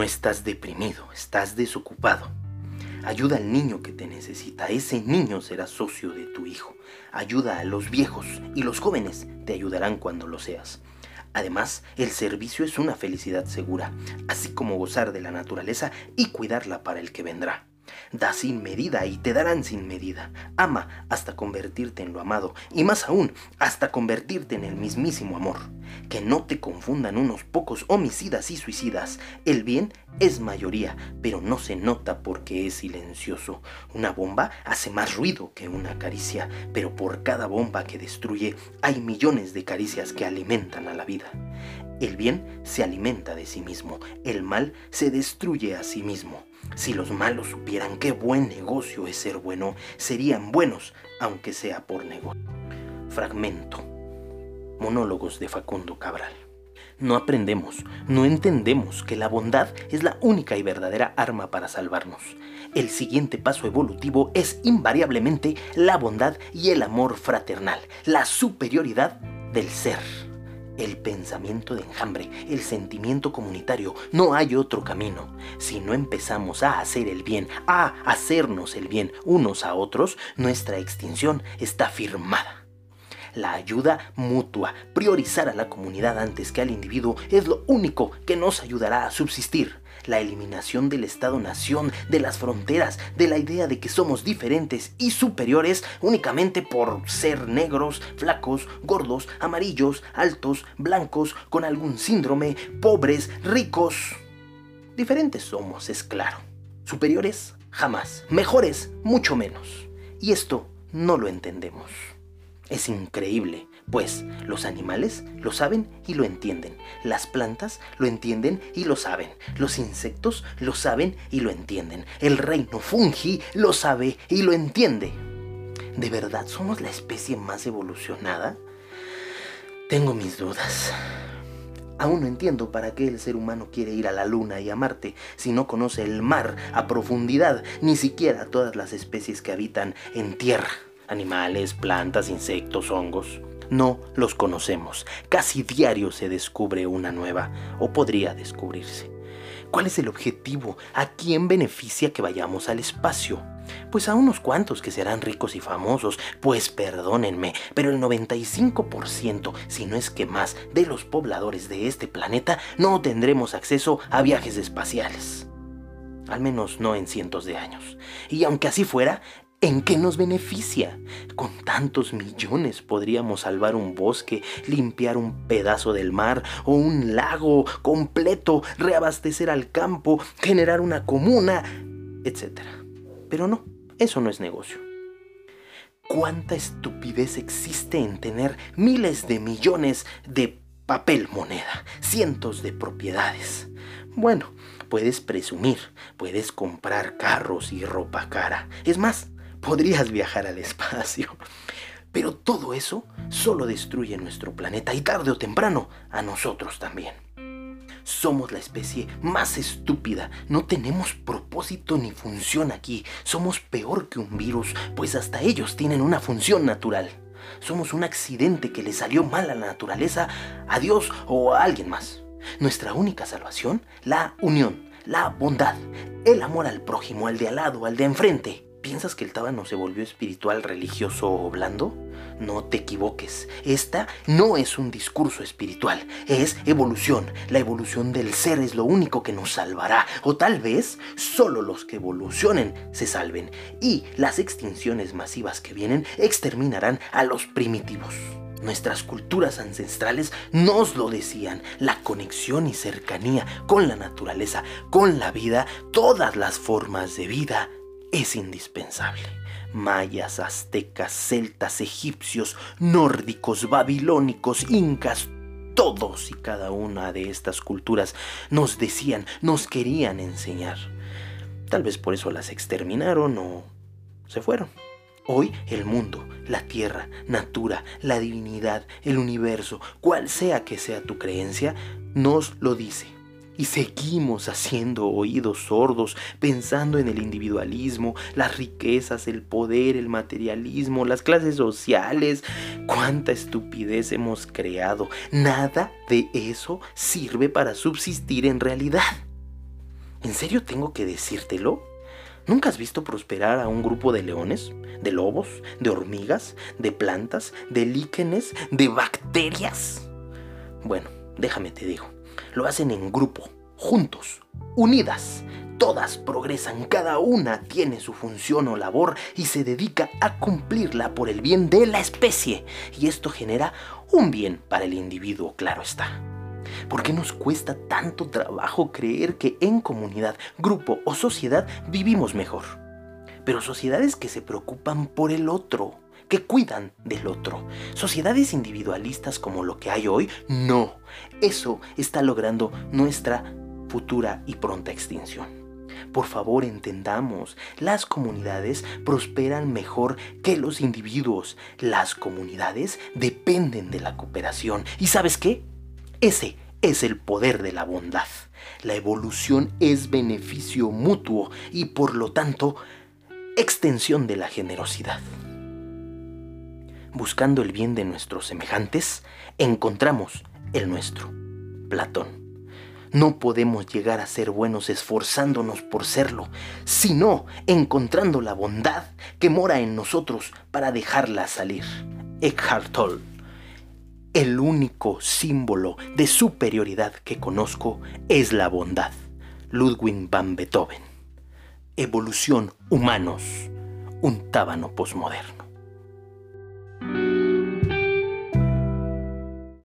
No estás deprimido, estás desocupado. Ayuda al niño que te necesita, ese niño será socio de tu hijo. Ayuda a los viejos y los jóvenes te ayudarán cuando lo seas. Además, el servicio es una felicidad segura, así como gozar de la naturaleza y cuidarla para el que vendrá. Da sin medida y te darán sin medida. Ama hasta convertirte en lo amado y más aún, hasta convertirte en el mismísimo amor. Que no te confundan unos pocos homicidas y suicidas. El bien es mayoría, pero no se nota porque es silencioso. Una bomba hace más ruido que una caricia, pero por cada bomba que destruye hay millones de caricias que alimentan a la vida. El bien se alimenta de sí mismo, el mal se destruye a sí mismo. Si los malos supieran qué buen negocio es ser bueno, serían buenos, aunque sea por negocio. Fragmento. Monólogos de Facundo Cabral. No aprendemos, no entendemos que la bondad es la única y verdadera arma para salvarnos. El siguiente paso evolutivo es invariablemente la bondad y el amor fraternal, la superioridad del ser el pensamiento de enjambre, el sentimiento comunitario. No hay otro camino. Si no empezamos a hacer el bien, a hacernos el bien unos a otros, nuestra extinción está firmada. La ayuda mutua, priorizar a la comunidad antes que al individuo, es lo único que nos ayudará a subsistir la eliminación del Estado-nación, de las fronteras, de la idea de que somos diferentes y superiores únicamente por ser negros, flacos, gordos, amarillos, altos, blancos, con algún síndrome, pobres, ricos. Diferentes somos, es claro. Superiores, jamás. Mejores, mucho menos. Y esto no lo entendemos. Es increíble pues los animales lo saben y lo entienden, las plantas lo entienden y lo saben, los insectos lo saben y lo entienden, el reino fungi lo sabe y lo entiende. ¿De verdad somos la especie más evolucionada? Tengo mis dudas. Aún no entiendo para qué el ser humano quiere ir a la luna y a Marte si no conoce el mar a profundidad, ni siquiera todas las especies que habitan en tierra. Animales, plantas, insectos, hongos no los conocemos. Casi diario se descubre una nueva, o podría descubrirse. ¿Cuál es el objetivo? ¿A quién beneficia que vayamos al espacio? Pues a unos cuantos que serán ricos y famosos, pues perdónenme, pero el 95%, si no es que más, de los pobladores de este planeta no tendremos acceso a viajes espaciales. Al menos no en cientos de años. Y aunque así fuera, ¿En qué nos beneficia? Con tantos millones podríamos salvar un bosque, limpiar un pedazo del mar o un lago completo, reabastecer al campo, generar una comuna, etc. Pero no, eso no es negocio. ¿Cuánta estupidez existe en tener miles de millones de papel moneda, cientos de propiedades? Bueno, puedes presumir, puedes comprar carros y ropa cara. Es más, podrías viajar al espacio. Pero todo eso solo destruye nuestro planeta y tarde o temprano a nosotros también. Somos la especie más estúpida, no tenemos propósito ni función aquí, somos peor que un virus, pues hasta ellos tienen una función natural. Somos un accidente que le salió mal a la naturaleza, a Dios o a alguien más. Nuestra única salvación, la unión, la bondad, el amor al prójimo, al de al lado, al de enfrente. ¿Piensas que el tábano se volvió espiritual, religioso o blando? No te equivoques. Esta no es un discurso espiritual, es evolución. La evolución del ser es lo único que nos salvará. O tal vez solo los que evolucionen se salven. Y las extinciones masivas que vienen exterminarán a los primitivos. Nuestras culturas ancestrales nos lo decían, la conexión y cercanía con la naturaleza, con la vida, todas las formas de vida es indispensable. Mayas, aztecas, celtas, egipcios, nórdicos, babilónicos, incas, todos y cada una de estas culturas nos decían, nos querían enseñar. Tal vez por eso las exterminaron o se fueron. Hoy el mundo, la tierra, natura, la divinidad, el universo, cual sea que sea tu creencia, nos lo dice y seguimos haciendo oídos sordos, pensando en el individualismo, las riquezas, el poder, el materialismo, las clases sociales. Cuánta estupidez hemos creado. Nada de eso sirve para subsistir en realidad. ¿En serio tengo que decírtelo? ¿Nunca has visto prosperar a un grupo de leones, de lobos, de hormigas, de plantas, de líquenes, de bacterias? Bueno, déjame te digo, lo hacen en grupo, juntos, unidas. Todas progresan, cada una tiene su función o labor y se dedica a cumplirla por el bien de la especie. Y esto genera un bien para el individuo, claro está. ¿Por qué nos cuesta tanto trabajo creer que en comunidad, grupo o sociedad vivimos mejor? Pero sociedades que se preocupan por el otro, que cuidan del otro. Sociedades individualistas como lo que hay hoy, no. Eso está logrando nuestra futura y pronta extinción. Por favor, entendamos, las comunidades prosperan mejor que los individuos. Las comunidades dependen de la cooperación. ¿Y sabes qué? Ese es el poder de la bondad. La evolución es beneficio mutuo y por lo tanto extensión de la generosidad. Buscando el bien de nuestros semejantes, encontramos el nuestro. Platón. No podemos llegar a ser buenos esforzándonos por serlo, sino encontrando la bondad que mora en nosotros para dejarla salir. Eckhart Tolle. El único símbolo de superioridad que conozco es la bondad. Ludwig van Beethoven. Evolución humanos. Un tábano posmoderno.